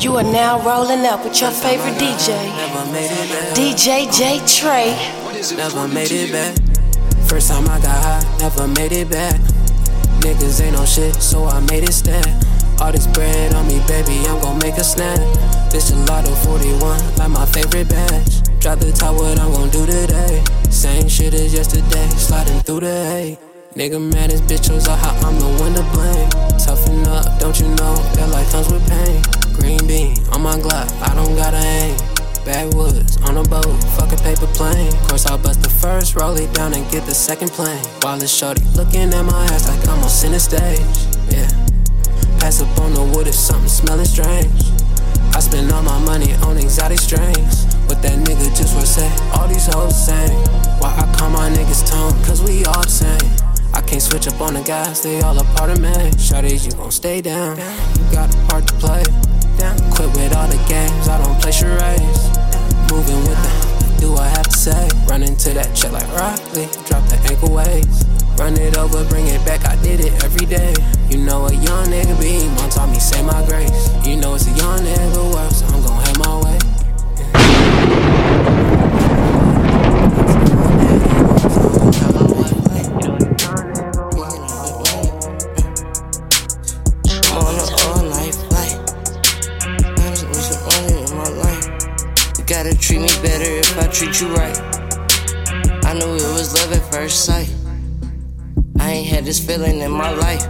You are now rolling up with your favorite DJ, DJ J Trey. Never made it back. First time I got high, never made it back. Niggas ain't no shit, so I made it stand. All this bread on me, baby, I'm gon' make a snap. This gelato 41, like my favorite batch. Drop the top, what I'm gon' do today. Same shit as yesterday, sliding through the hay. Nigga mad, as bitch chose out how I'm the one to blame. Toughen up, don't you know that life comes with pain? Green bean on my Glock, I don't gotta aim. Backwoods on a boat, fuck a paper plane. Course I'll bust the first, roll it down and get the second plane. While it's shorty looking at my ass like I'm on center stage. Yeah. Pass up on the wood if something smelling strange. I spend all my money on exotic strains. What that nigga just was say, all these hoes same. Why I call my niggas tone, cause we all the same. I can't switch up on the guys, they all a part of me. Shawty, you gon' stay down. You got a part to play. Quit with all the games, I don't play charades. Moving with them, do I have to say? Run into that check like Rock Lee, drop the ankle waves. Run it over, bring it back, I did it every day. You know a young nigga be, mom taught me say my grace. You know it's a young nigga work, so I'm gon' have my way. This feeling in my life.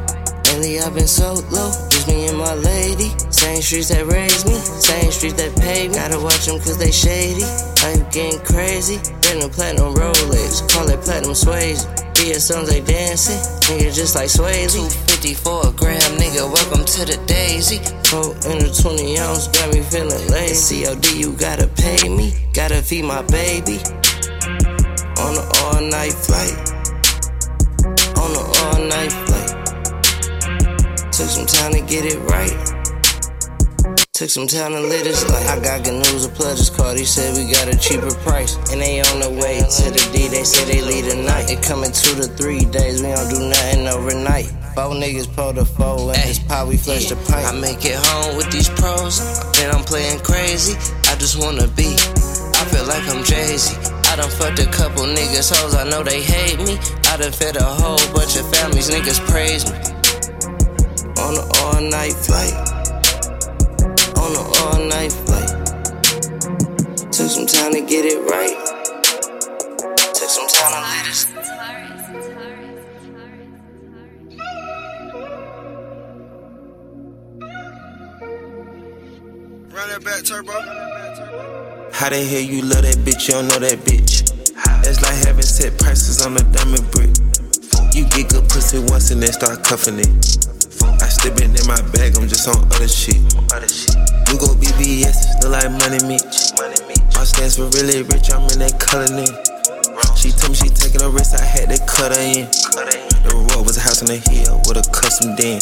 Lately I've been so low, just me and my lady. Same streets that raised me, same streets that paid me. Gotta watch them cause they shady. Life getting crazy. Platinum, platinum Rolex, call it platinum Swayze. Yeah, songs they dancing, nigga just like Swayze. 250 for a gram, nigga, welcome to the daisy. Four in a 20 ounce, got me feeling lazy. COD, you gotta pay me, gotta feed my baby. On an all night flight, night. Took some time to get it right. Took some time to live this life. I got good news, a plug just called. He said we got a cheaper price. And they on the way to the D, they say they leave tonight. It coming two to three days, we don't do nothing overnight. Four niggas pull the four, and this pot we flush the pipe. I make it home with these pros, then I'm playing crazy. I just wanna be, I feel like I'm Jay Z. I done fucked a couple niggas hoes, I know they hate me. I done fed a whole bunch of families, niggas praise me. On an all night flight on an all night flight. Took some time to get it right. Took some time to let us. Run that back, turbo. How the hell you love that bitch? You don't know that bitch. It's like having set prices on a diamond brick. You get good pussy once and then start cuffing it. I step it in my bag, I'm just on other shit. You go BBS, look like Money Mitch. My stance for really rich, I'm in that color name. She told me she taking a risk, I had to cut her in. The road was a house on the hill with a custom den.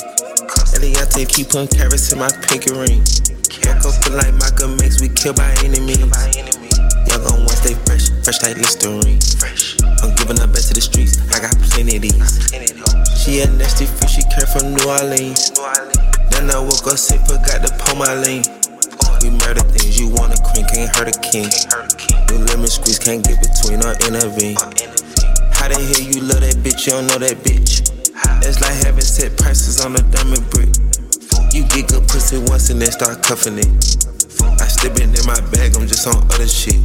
Eliantte keep putting carats in my pinky ring. Up feel like Michael X, we kill by means. Young on one stay fresh, fresh like Listerine. I'm giving her back to the streets, I got plenty of these. She a nasty freak, she came from New Orleans. Then I woke up sick, forgot to pull my lean. We murder things, you want a queen, can't hurt a king. New lemon squeeze, can't get between or intervene. How the hell you love that bitch, you don't know that bitch. It's like having set prices on a diamond brick. You get good pussy once and then start cuffing it. I step in my bag, I'm just on other shit.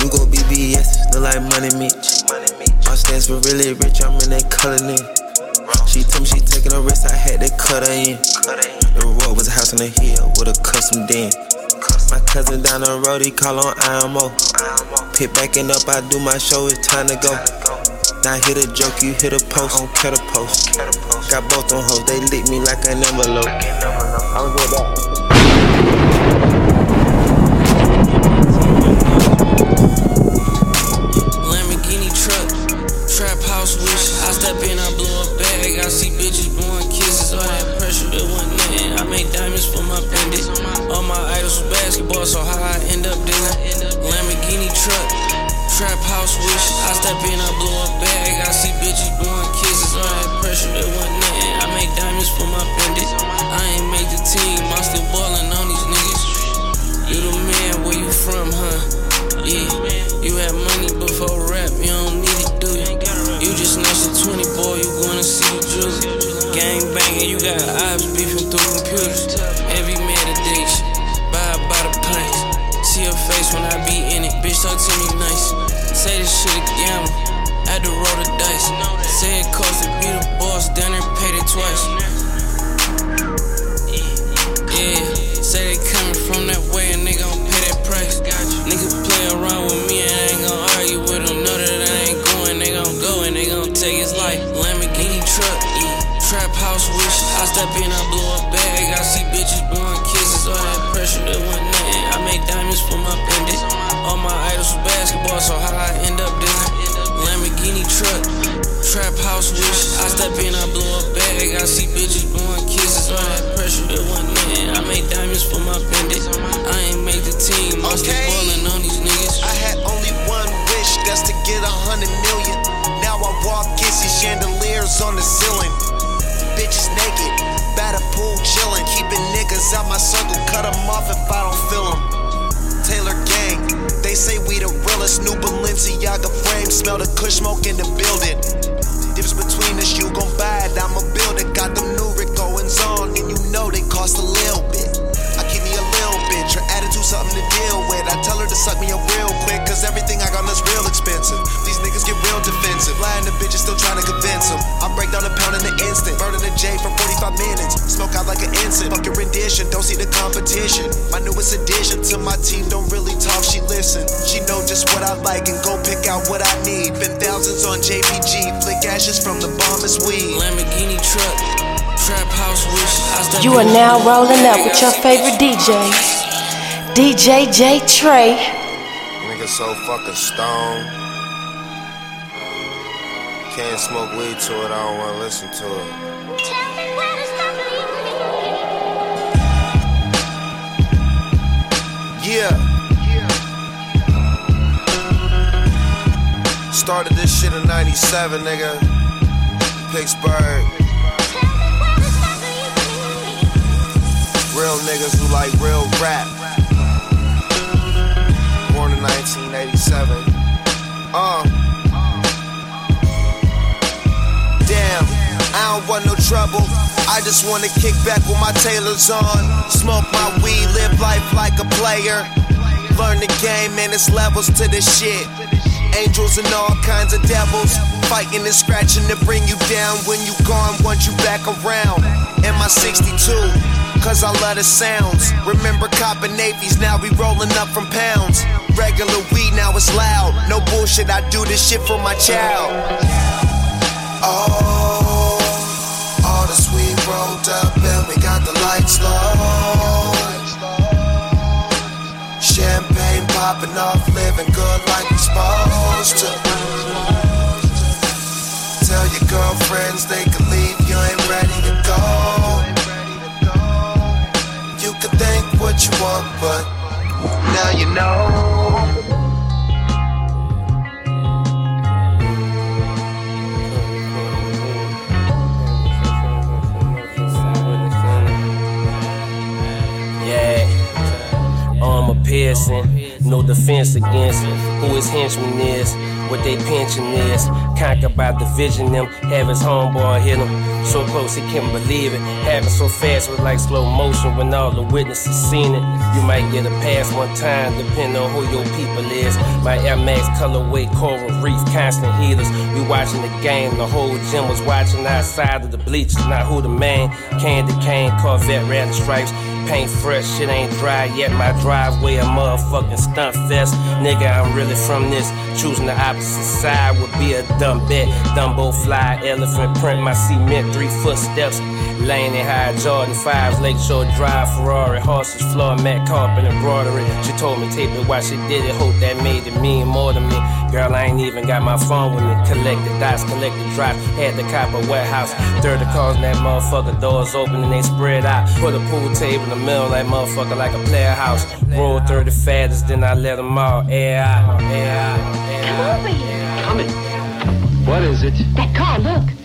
You go BBS, look like Money Mitch. My stands for really rich, I'm in that color name. She told me she taking a risk, I had to cut her in. The road was a house on the hill with a custom den. My cousin down the road, he call on IMO. Pit backing up, I do my show, it's time to go. Now hit a joke, you hit a post, on post. Got both on hoes, they lick me like an envelope. I'm good that. Talk to me nice. Say this shit a gamble, had to roll the dice. Say it cost to be the boss, down there paid it twice. Yeah, say they coming from that way and they gon' pay that price. Nigga play around with me and I ain't gon' argue with them. Know that I ain't going, they gon' go and they gon' take his life. Lamborghini truck, trap house wish. I step in, I blow a bag. I see bitches blowing kisses, all that pressure, it wasn't nothing. I make diamonds for my pendant. All my idols was basketball, so how I end up this? Lamborghini truck, trap house wish. I step in, I blow a bag. I see bitches blowing kisses, all that pressure, it wasn't nothing. I make diamonds for my pendant. I ain't make the team, be Okay. ballin' on these niggas. I had only one wish, that's to get a hundred million. Now I walk in, see chandeliers on the ceiling. Bitches naked, a pool chillin'. Keeping niggas out my circle, cut 'em off if I don't feel 'em. Taylor gang, they say we realest. New Balenciaga frame, smell the kush smoke in the building. Difference between us, you gon' buy it, I'ma build it. Got them new Rick Owens on, and you know they cost a little bit. I keep me a little bitch, her attitude something to deal. I tell her to suck me up real quick, cause everything I got is real expensive. These niggas get real defensive, lying to bitches still trying to convince them. I break down a pound in an instant, burning a J for 45 minutes. Smoke out like an incense, fuck your rendition, don't see the competition. My newest addition to my team don't really talk, she listen. She know just what I like and go pick out what I need. Been thousands on JPG, flick ashes from the bomb as weed. Lamborghini truck, trap house wish. You are now rolling up with your favorite DJ, DJ J Trey. Nigga so fucking stoned. Can't smoke weed to it, I don't wanna listen to it. Yeah. Started this shit in 97, nigga. Pittsburgh. Real niggas who like real rap. Born in 1987. Uh. Damn, I don't want no trouble. I just wanna kick back with my tailors on. Smoke my weed, live life like a player. Learn the game, and it's levels to this shit. Angels and all kinds of devils. Fighting and scratching to bring you down. When you gone, want you back around. In my 62, cause I love the sounds. Remember copping navies, now we rolling up from pounds. Regular weed, now it's loud. No bullshit, I do this shit for my child. Oh, all the sweet rolled up and we got the lights low. Champagne popping off, living good like we're supposed to. Tell your girlfriends they can leave, you ain't ready to go. You can think what you want, but now you know. Yeah, piercing, no defense against who his henchman is, what they pension is. Conquered by division, them have his homeboy hit him. So close he can't believe it. Happened so fast, was like slow motion when all the witnesses seen it. You might get a pass one time, depending on who your people is. My Air Max colorway, coral reef, constant healers. We watching the game, the whole gym was watching outside of the bleachers. Not who the man, candy cane, Corvette, red stripes. Paint fresh, shit ain't dry yet. My driveway a motherfucking stunt fest. Nigga, I'm really from this. Choosing the opposite side would be a dumb bet. Dumbo fly, elephant print, my cement, three footsteps. Lane and high, Jordan 5s, Lakeshore Drive, Ferrari, horses, floor mat, carpet, embroidery. She told me tape it while she did it. Hope that made it mean more to me. Girl, I ain't even got my phone with me. Collect the dots, collect the drops. Had the cop a warehouse. Third the cars and that motherfucker doors open and they spread out. Put a pool table in the middle, like motherfucker, like a player house. Roll 30 fattest, then I let them all air out, air out, Come over here. Coming. What is it? That car, look.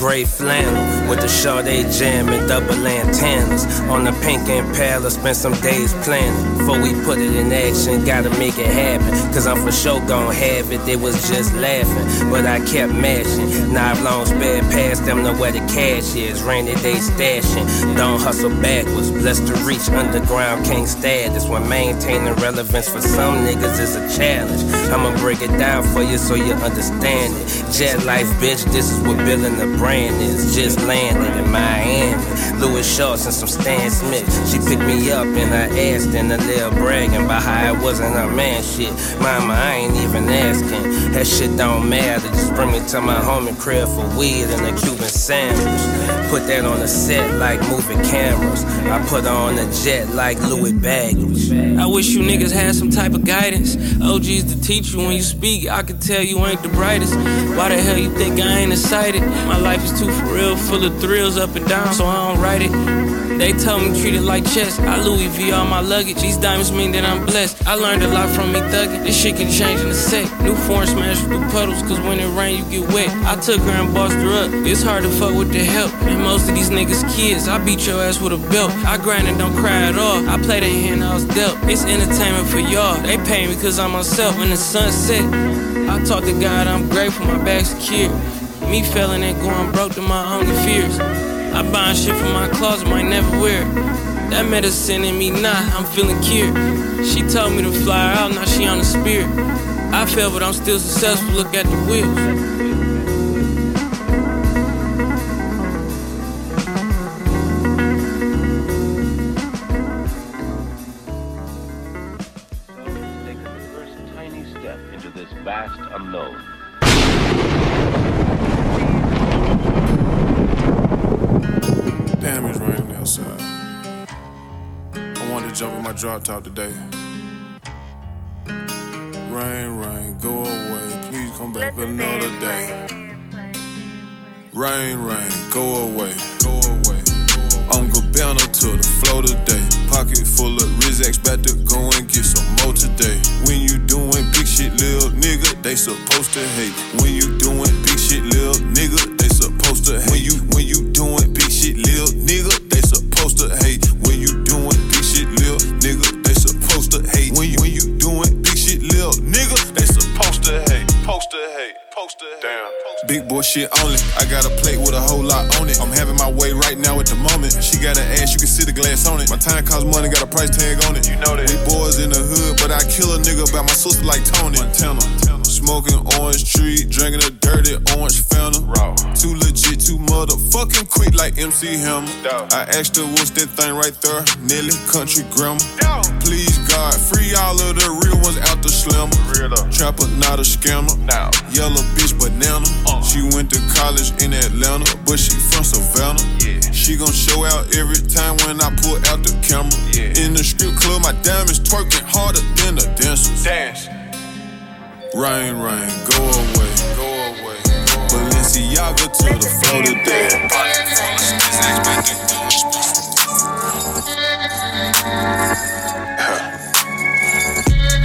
gray flannel the Sade jam and double antennas. On the pink Impala, spent some days planning. Before we put it in action, gotta make it happen. Cause I'm for sure gon' have it. They was just laughing, but I kept mashing. Now I've long sped past them to where the cash is. Rainy day stashing. Don't hustle backwards. Blessed to reach underground king status. When maintaining relevance for some niggas is a challenge. I'ma break it down for you so you understand it. Jet life, bitch, this is what building the brand is. Just in Miami. Louis Shorts and some Stan Smith. She picked me up and I asked in a little bragging about how it wasn't her man shit. Mama, I ain't even asking. That shit don't matter. Just bring me to my homie crib for weed and a Cuban sandwich. Put that on a set like moving cameras. I put on a jet like Louis baggage. I wish you niggas had some type of guidance. OGs to teach you when you speak. I can tell you ain't the brightest. Why the hell you think I ain't excited? My life is too for real, full of thrills up and down, so I don't write it. They tell me treat it like chess. I Louis V all my luggage. These diamonds mean that I'm blessed. I learned a lot from me thugging. This shit can change in a sec. New foreign smash through puddles, cause when it rain, you get wet. I took her and bossed her up. It's hard to fuck with the help. And most of these niggas kids. I beat your ass with a belt. I grind and don't cry at all. I play the hand I was dealt. It's entertainment for y'all. They pay me cause I'm myself. When the sun set, I talk to God, I'm grateful, my back secure. Me failing and going broke to my only fears. I buy shit from my closet, might never wear it. That medicine in me, nah, I'm feeling cured. She told me to fly her out, now she on the spirit. I fail, but I'm still successful. Look at the wheels. Drop top today. Rain, rain, go away. Please come back another day. Rain, rain, go away, go away. I'm Gabbana to the flow today. Pocket full of Rizx, about to go and get some more today. When you doing big shit, lil nigga, they supposed to hate. When you doing shit only. I got a plate with a whole lot on it. I'm having my way right now at the moment. She got an ass, you can see the glass on it. My time costs money, got a price tag on it. You know that. We boys in the hood, but I kill a nigga about my sister like Tony. Montana. Smoking orange tree, drinking a dirty orange motherfucking quick like MC Hammer. I asked her what's that thing right there, Nelly Country Grammar. Please God, free all of the real ones out the slammer. Trapper, not a scammer. Now. Yellow bitch banana. Uh. She went to college in Atlanta, but she from Savannah. Yeah. She gon' show out every time when I pull out the camera. Yeah. In the strip club, my diamonds twerking harder than the dancers. Dance. Rain, rain, go away, go away. Balenciaga to the floor today.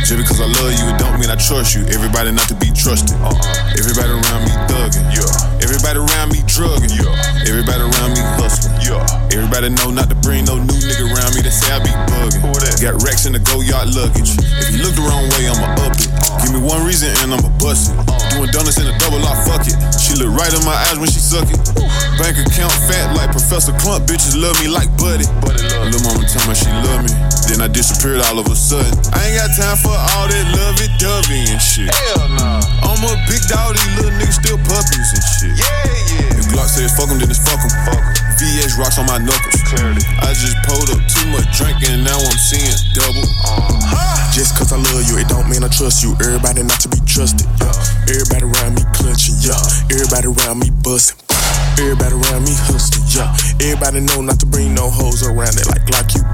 Just because I love you, it don't mean I trust you. Everybody not to be trusted. Uh-uh. Everybody around me thugging. Yeah. Everybody around me drugging. Yeah. Everybody around me hustling. Yeah. Everybody know not to bring no new nigga around me that say I be bugging. Got racks in the Goyard luggage. If you look the wrong way, I'ma up it. Uh-uh. Give me one reason and I'ma bust it. Doing donuts in a double lock, fuck it. She look right in my eyes when she suck it. Bank account fat like Professor Klump. Bitches love me like Buddy. Little mama tell me she love me. Then I disappeared all of a sudden. I ain't got time for all that lovey dovey and shit. Hell nah. I'm a big dog, these little niggas still puppies and shit. Yeah, yeah. If Glock says fuck 'em, then it's fuck 'em. Fuck 'em. VVS rocks on my knuckles. Clearly. I just pulled up too much drink and now I'm seeing double. Uh-huh. Just cause I love you, it don't mean I trust you. Everybody not to be trusted. Yeah. Everybody around me clutching, yeah. Everybody around me busting. Everybody around me hustling, yeah. Everybody know not to bring no hoes around it like like you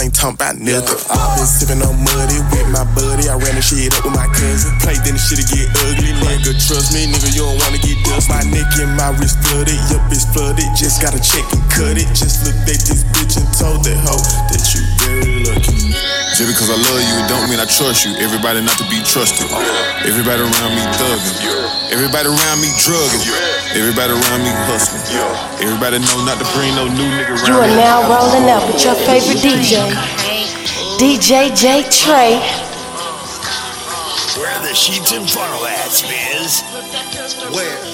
ain't talking about nothing. Yeah. i been sipping on muddy with my buddy. I ran the shit up with my cousin. Play then the shit get ugly, nigga. Trust me, nigga, you don't wanna get dust. My neck and my wrist flooded, yup, it's flooded. Just gotta check and cut it. Just looked at this bitch and told that hoe that you very lucky. Just because I love you, it don't mean I trust you. Everybody not to be trusted. Everybody around me thugging. Everybody around me drugging. Everybody around me hustling. Everybody know not to bring no new nigga around You are now rolling up with your favorite DJ, DJ J Trey. Where are the sheets and funnel at, Spiz? Where?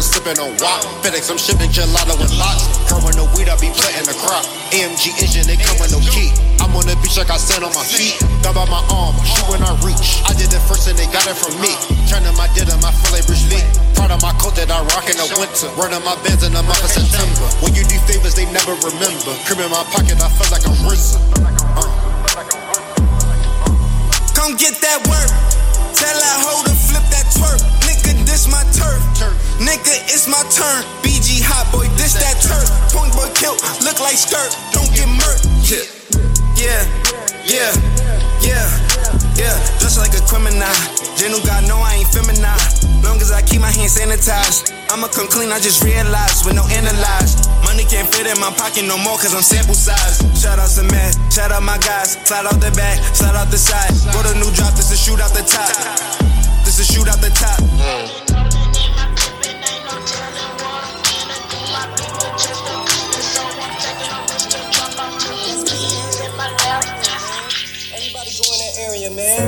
Down sipping on wop. FedEx, I'm shipping gelato and lots. Her the weed, I be planting the crop. AMG engine, they come with no key. I'm on the beach like I sand on my feet. Gun by my arm, shoot when I reach. I did it first and they got it from me. Turning my diddum, I feel like Bruce Lee. Proud of my coat that I rock in the winter. Running my bands in the month of September. When you do favors, they never remember. Crib in my pocket, I feel like I'm risen. Come get that work. Tell that hoe to flip that twerk. Nigga, this my turf. Nigga, it's my turn. BG hot boy, this that turf. Point boy kilt, look like skirt. Don't get murked. Yeah, yeah, yeah, yeah, yeah. Just like a criminal. General God know I ain't feminine. Long as I keep my hands sanitized. I'ma come clean, I just realized with no analyze. Money can't fit in my pocket no more cause I'm sample size. Shout out to man, shout out my guys. Slide out the back, slide out the side. Go to new drop, this is shoot out the top. This is shoot out the top. Everybody go in that area, man.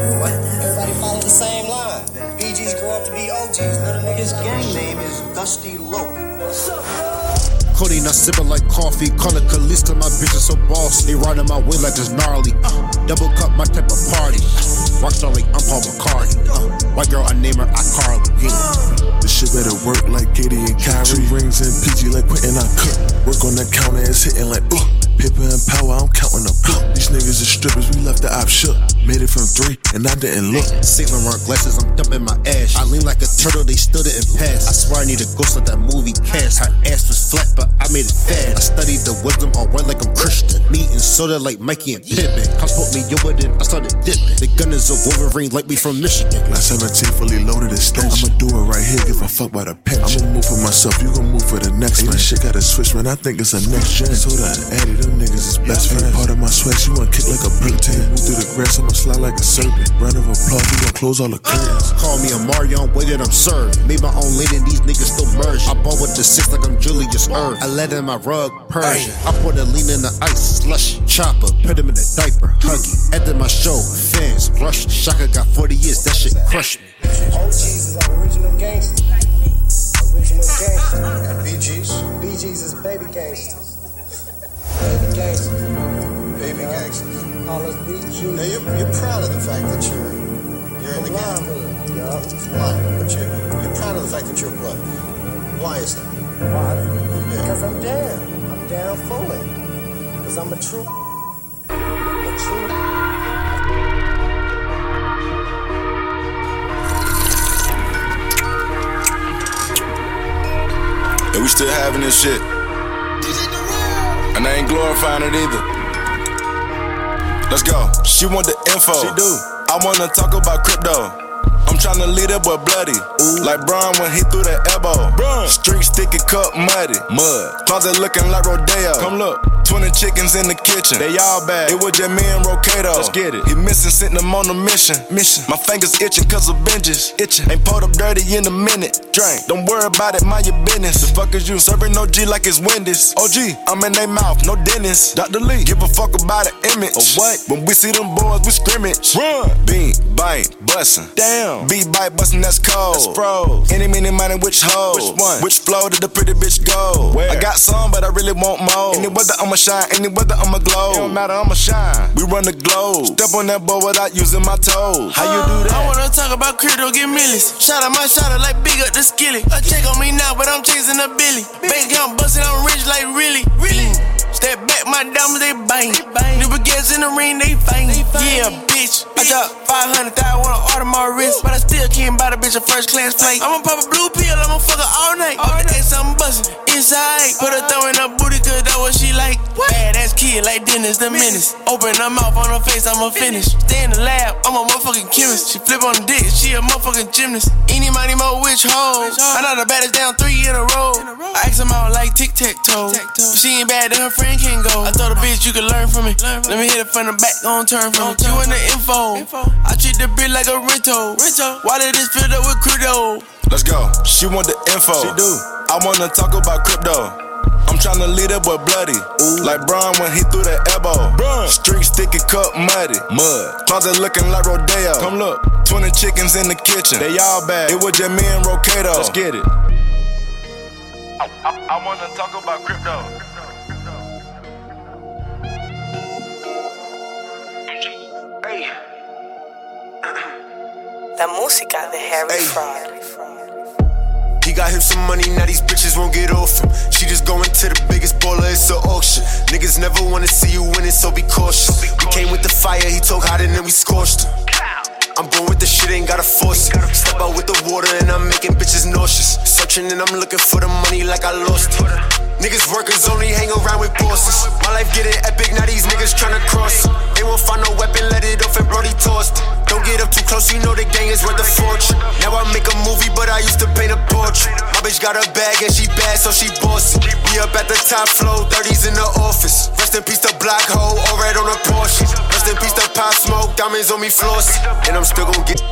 Everybody follow the same line. BGs grow up to be OGs. Little nigga's gang name is Dusty Lope. Codeine, I sippin' like coffee. Call it Kalista, my bitch is so boss. They riding my way like this gnarly. Uh, double cup, my type of party. Rockstar like I'm Paul McCartney. Uh, white girl, I name her iCarly. Yeah. This shit better work like Katie and Kyrie. Two rings and PG like Quentin, I cook. Work on the counter, it's hitting like, ooh. Pippa and power, I'm counting up. These niggas are strippers, we left the op shook. Made it from three, and I didn't look. Saint Laurent glasses, I'm dumping my ass. I lean like a turtle, they still didn't pass. I swear I need a ghost like that movie cast. Her ass was flat, but I made it fast. I studied the wisdom on white like I'm Christian. Me and soda like Mikey and Pippen. Cops put me over, then I started dipping. The gun is a Wolverine like we from Michigan. Last 17 fully loaded and extension. I'ma do it right here, give a fuck about a pension. I'ma move for myself, you gon' move for the next man. This shit gotta switch, man. I think it's a next gen. Soda and Addy, them niggas is best friends. Part of my sweat, she wanna kick like a brick tan. Move through the grass, I'ma slide like a serpent. Round of applause, we gon' close all the curtains. Uh, call me a Mario, I'm waiting, I'm served. Made my own lane and these niggas still merge. I ball with the six like I'm Julius Erb. I let in my rug, Persian. I pour the lean in the ice, slush, chopper. Put him in a diaper, huggy. After my show, fans rush. Shaka got 40 years, that shit crushed me. OGs is original gangsters. Original gangsters. BGs? BGs is baby gangsters. Baby gangsters. Baby gangsters. All us BGs. Now you're, you're proud of the fact that you're you're in the gang. Yup. Why? But you're you're proud of the fact that you're blood. Why is that? Why? Because I'm down. I'm down for it. Because I'm a true. A true. And we still having this shit. And I ain't glorifying it either. Let's go. She want the info. She do. I wanna talk about crypto. Tryna lead that boy bloody. Ooh. Like Brian when he threw that elbow. Street sticky cup muddy. Mud. Closet looking like Rodeo. Come look. 20 chickens in the kitchen. They all bad. It was just me and Rocado. Let's get it. He missing, sent him on a mission. Mission. My fingers itching cause of binges. Itching. Ain't pulled up dirty in a minute. Drink. Don't worry about it, mind your business. The fuck is you? Serving no G like it's Wendy's. OG, I'm in they mouth, no dentist. Dr. Lee, give a fuck about the image. Or what? When we see them boys, we scrimmage. Run. Bean, bite, bussin'. Damn. Beat, bite, bustin', that's cold. That's. Any, many, money, which hoe? Which one? Which flow did the pretty bitch go? Where? I got some, but I really want more. Any weather, I'ma shine. Any weather, I'ma glow. It don't matter, I'ma shine. We run the globe. Step on that board without using my toes. How you do that? I wanna talk about crypto, get millies. Shout out my shot like big up the skilly. A check on me now, but I'm chasing a billy. Bank account bustin', I'm rich like really, really. Step back, my diamonds they bang. New baguettes in the ring, they fang. Yeah, bitch. I drop 500,000 on an Audemars wrist. But I still can't buy the bitch a first class flight. I'ma pop a blue pill, I'ma fuck her all night. All day, something bustin' inside. Put her throw in her booty, cause that's what she like. Bad ass kid like Dennis the Menace. Open her mouth on her face, I'ma finish. Stay in the lab, I'm a motherfucking chemist. She flip on the dick, she a motherfucking gymnast. Any money, mo, which hoe? I know the baddest down three in a row. I ask them out like tic tac toe. She ain't bad, then her friend can go. I told the bitch you can learn from me. Let me hit it from the back, gon' turn from it. You in the info. I treat the bitch like a rental. Wallet is filled up with crypto. Let's go. She want the info. She do. I wanna talk about crypto. I'm tryna lead that boy bloody. Ooh. Like Brian when he threw that elbow. Street sticky cup muddy. Mud. Closet looking like Rodeo. Come look. 20 chickens in the kitchen. They all bad. It was just me and Rocato. Let's get it. I, I, I wanna talk about crypto. La música de Harry Fraud. He got him some money, now these bitches won't get off him. She just going to the biggest baller, it's an auction. Niggas never wanna see you winning, so be cautious. We came with the fire, he told hot and then we scorched him. I'm born with the shit, ain't gotta force it. Step out with the water and I'm making bitches nauseous. Searching and I'm looking for the money like I lost it. Niggas workers only hang around with bosses. My life getting epic, now these niggas tryna cross. They won't find no weapon, let it off and Brody tossed. it. Don't get up too close, you know the gang is worth a fortune. Now I make a movie, but I used to paint a portrait. My bitch got a bag and she bad, so she bossy. We up at the top floor, 30s in the office. Rest in peace to Black Hole, all red on a Porsche. Rest in peace to Pop Smoke, diamonds on me floss. And I'm still gon' get.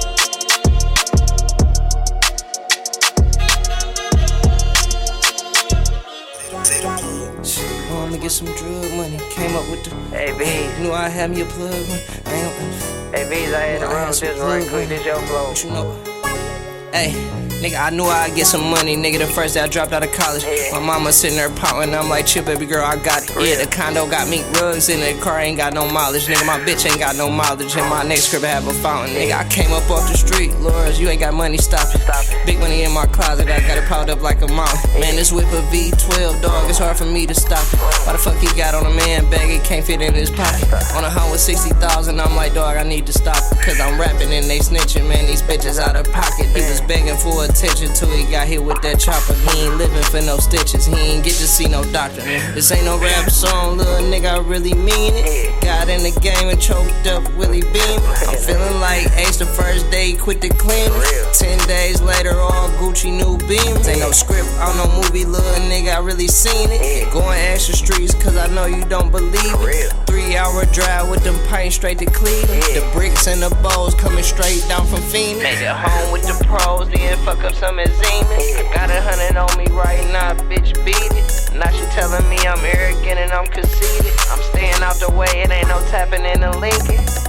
I'ma get some drug money. Came up with the. Hey, B. Knew I had me a plug money. I ain't. Hey, Bees, I to run this right quick. This your flow. What you know? Hey, nigga, I knew I'd get some money, nigga, the first day I dropped out of college. My mama sitting there pouting, I'm like, chill, baby girl, I got it. Yeah, the condo got mink rugs in the car ain't got no mileage, nigga, my bitch ain't got no mileage, and my next crib have a fountain, nigga. I came up off the street, Lord, you ain't got money, stop it. Big money in my closet, I got it piled up like a mountain. Man, this whip a V12, dog, it's hard for me to stop it. Why the fuck he got on a man bag, it can't fit in his pocket. On a hunt with 60,000, I'm like, dog, I need to stop it. Cause I'm rapping and they snitching, man, these bitches out of pocket. He was begging for attention till he got hit with that chopper. He ain't living for no stitches, he ain't get to see no doctor. This ain't no rap song, little nigga, I really mean it. Got in the game and choked up Willie Beam. I'm feeling like Ace the first day, quit the cleaning. Ten days later, all Gucci new beams. Ain't no script on no movie, little nigga, I really seen it. Going extra streets, cause I know you don't believe it. Three hour drive with them pints straight to Cleveland. The bricks and the bowls coming straight down from Phoenix. Made it home with the pros, then fuck up some Azimus. I got a hundred on me right now, bitch, beat it. Now she telling me I'm arrogant and I'm conceited. I'm staying out the way, it ain't no tapping in the Lincoln.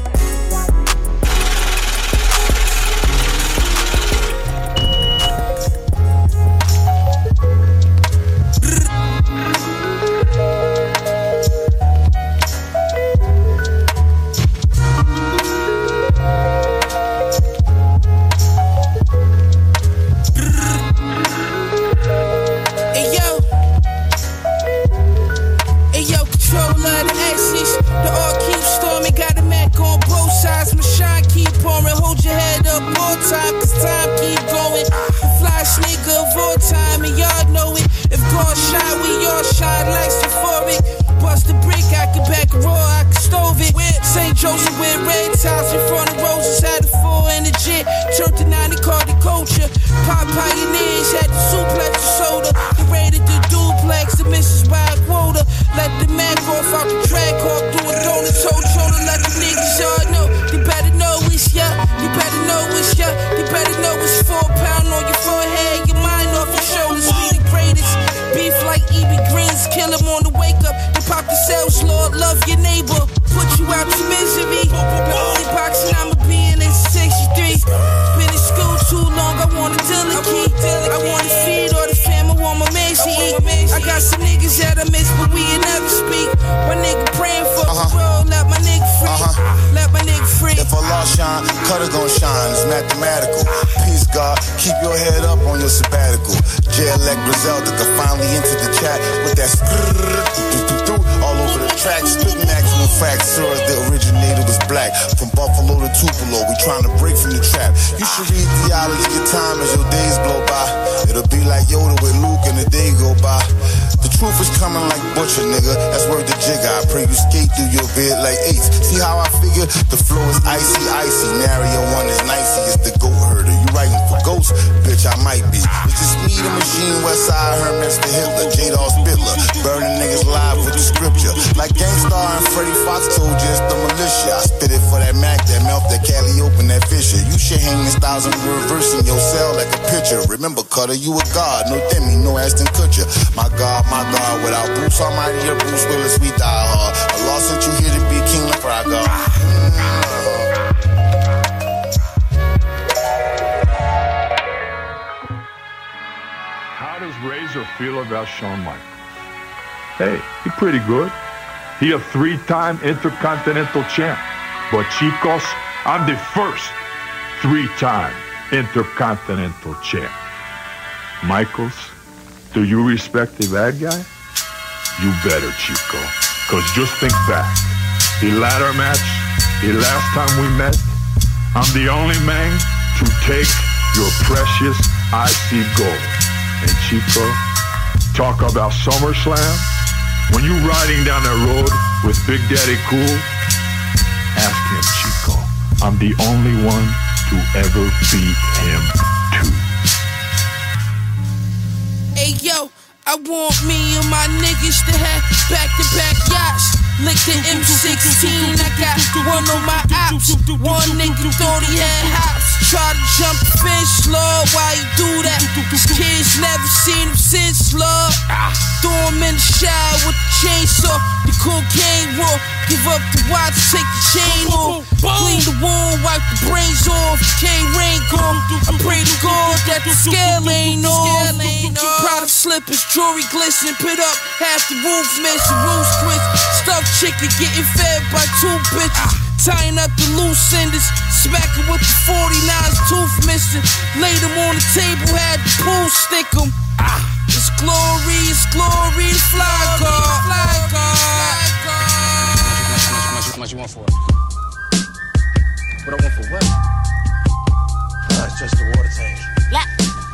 Some niggas that I miss, but we ain't never speak. My nigga praying for uh-huh. the world, let my nigga free. Uh-huh. Let my nigga free. If Allah shine, cutter gon' shine. It's mathematical. Peace, God. Keep your head up on your sabbatical. J-Elect Griselda could finally enter the chat with that all over the track. Spitting actual facts. Sir, the originator was black. from Buffalo to Tupelo. We trying to break from the trap. You should read theology your time as your days blow by. It'll be like Yoda with Luke and the day go by. The truth is coming like butcher, nigga. That's word the jigger. I pray you skate through your bed like eights. See how I figure? The flow is icy, icy. Nario one is nicey. It's the goat Bitch, I might be. It's just me, the machine, Westside Herman, the Hitler, J Dog Spitler. Burning niggas live with the scripture. Like Gang Starr and Freddie Foxxx told you the militia. I spit it for that Mac, that mouth, that Cali open, that Fisher. You should hang this thousand reversing your cell like a picture. Remember, Cutter, you a god. No Demi, no Ashton Kutcher. My God, my God, without Bruce Almighty or Bruce Willis, we die hard. Allah sent you here to be King of Praga. How does Razor feel about Shawn Michaels? Hey, he's pretty good. He a three-time Intercontinental champ. But Chicos, I'm the first three-time Intercontinental champ. Michaels, do you respect the bad guy? You better, Chico. Cause just think back. The ladder match, the last time we met, I'm the only man to take your precious IC gold. And Chico, talk about SummerSlam. When you riding down that road with Big Daddy Cool, ask him, Chico. I'm the only one to ever beat him too. Hey yo, I want me and my niggas to have back-to-back yachts. Lick the M16, I got one on my ops. One nigga thought he had hops. Try to jump the fence, Lord, why you do that? These kids never seen him since, Lord. Throw him in the shower with the chainsaw. The cocaine raw. Give up the watch, take the chain off. Clean the wound, wipe the brains off. Can't rain gone. I pray to God that the scale ain't off. Proud of slippers, jewelry glisten, put up half the roof missing, roof twist. Stuffed chicken getting fed by two bitches. Tying up the loose enders, smacking with the 49's tooth missing. Laid them on the table, had the pool stick 'em. Ah, it's glory, it's glory, fly guard, fly guard. How much, you want for it? What I want for what? Uh, it's just a water tank. Left,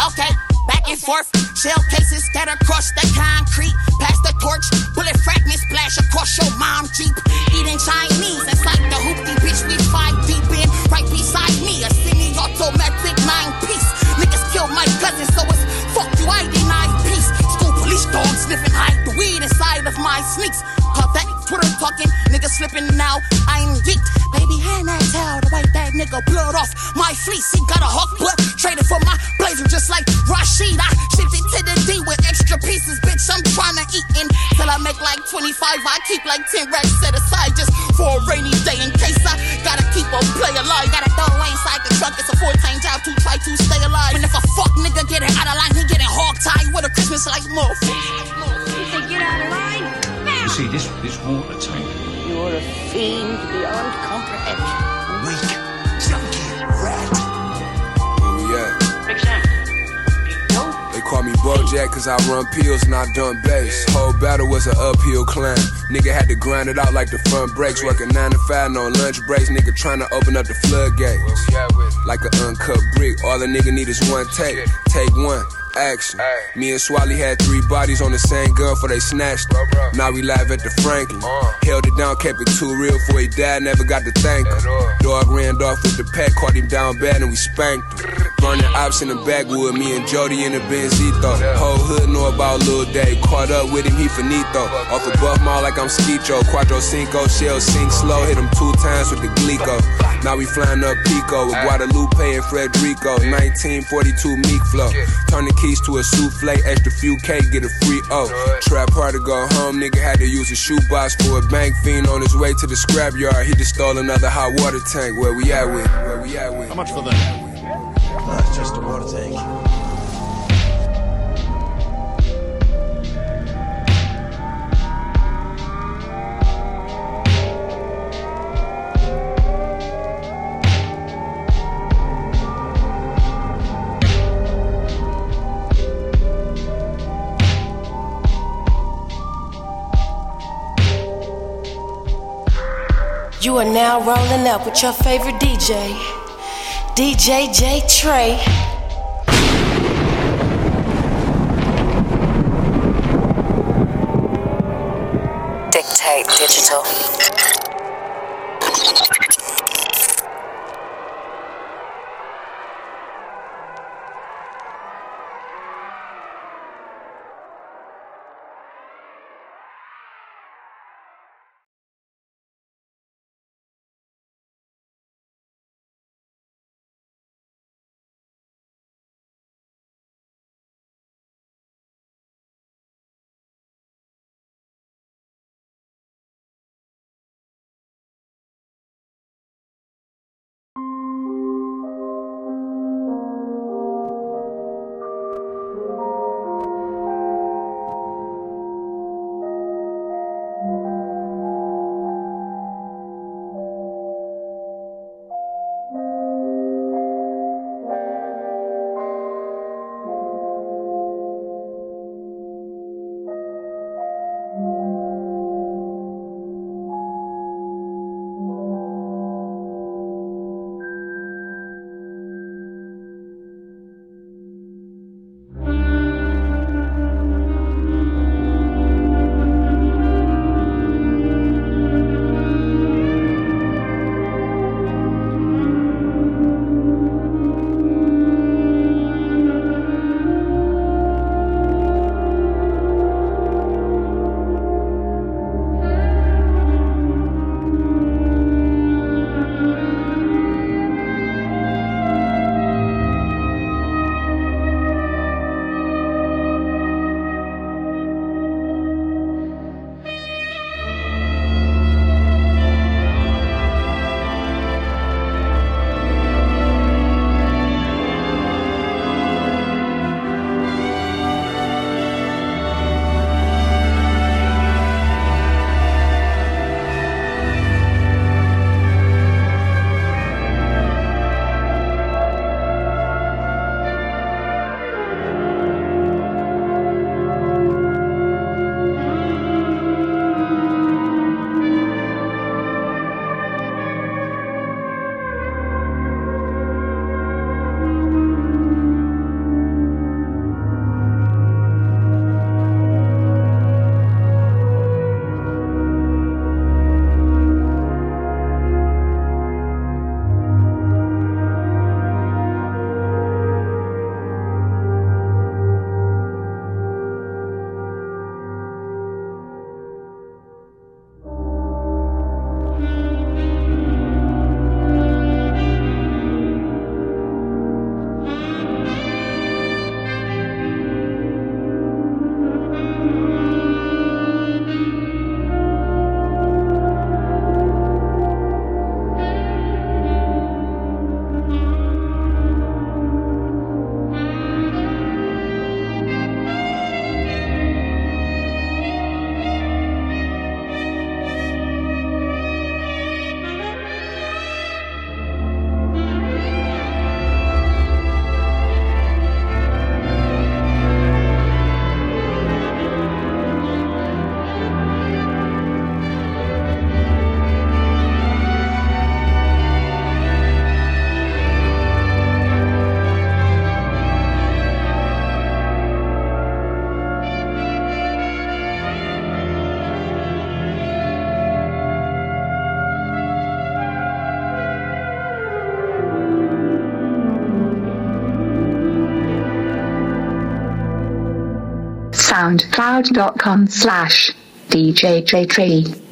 okay, back and forth. Shell cases scatter across the concrete. Pass the torch, bullet fragments splash across your mom Jeep. Eating Chinese inside the hoopty bitch we fight deep in. Right beside me, a semi-automatic I run pills and I dump bass. Whole battle was an uphill climb. Nigga had to grind it out like the front brakes. Working 9 to 5, no lunch breaks. Nigga trying to open up the floodgates. Like an uncut brick. All a nigga need is one take. Take one. Action. Me and Swally had three bodies on the same gun for they snatched it. Now we live at the Franklin. Held it down, kept it too real for he died, never got to thank him. Dog ran off with the pack, caught him down bad and we spanked him. Burning ops in the backwood, me and Jody in the Benzito. Whole hood know about Lil Dave. Caught up with him, he finito. Off a buff mall like I'm Skeecho. Quattro Cinco, shell sink slow. Hit him two times with the Glico. Now we flying up Pico with Guadalupe and Frederico. 1942 Meek Flow. Turn the keys to a souffle, extra few K, get a free O. Trap hard to go home, nigga had to use a shoebox for a bank fiend on his way to the scrapyard. He just stole another hot water tank. Where we at with? Where we at with? How much for that? It's just a water tank. You are now rolling up with your favorite DJ, DJ J Trey. Dictate Digital. soundcloud.com slash djjtree.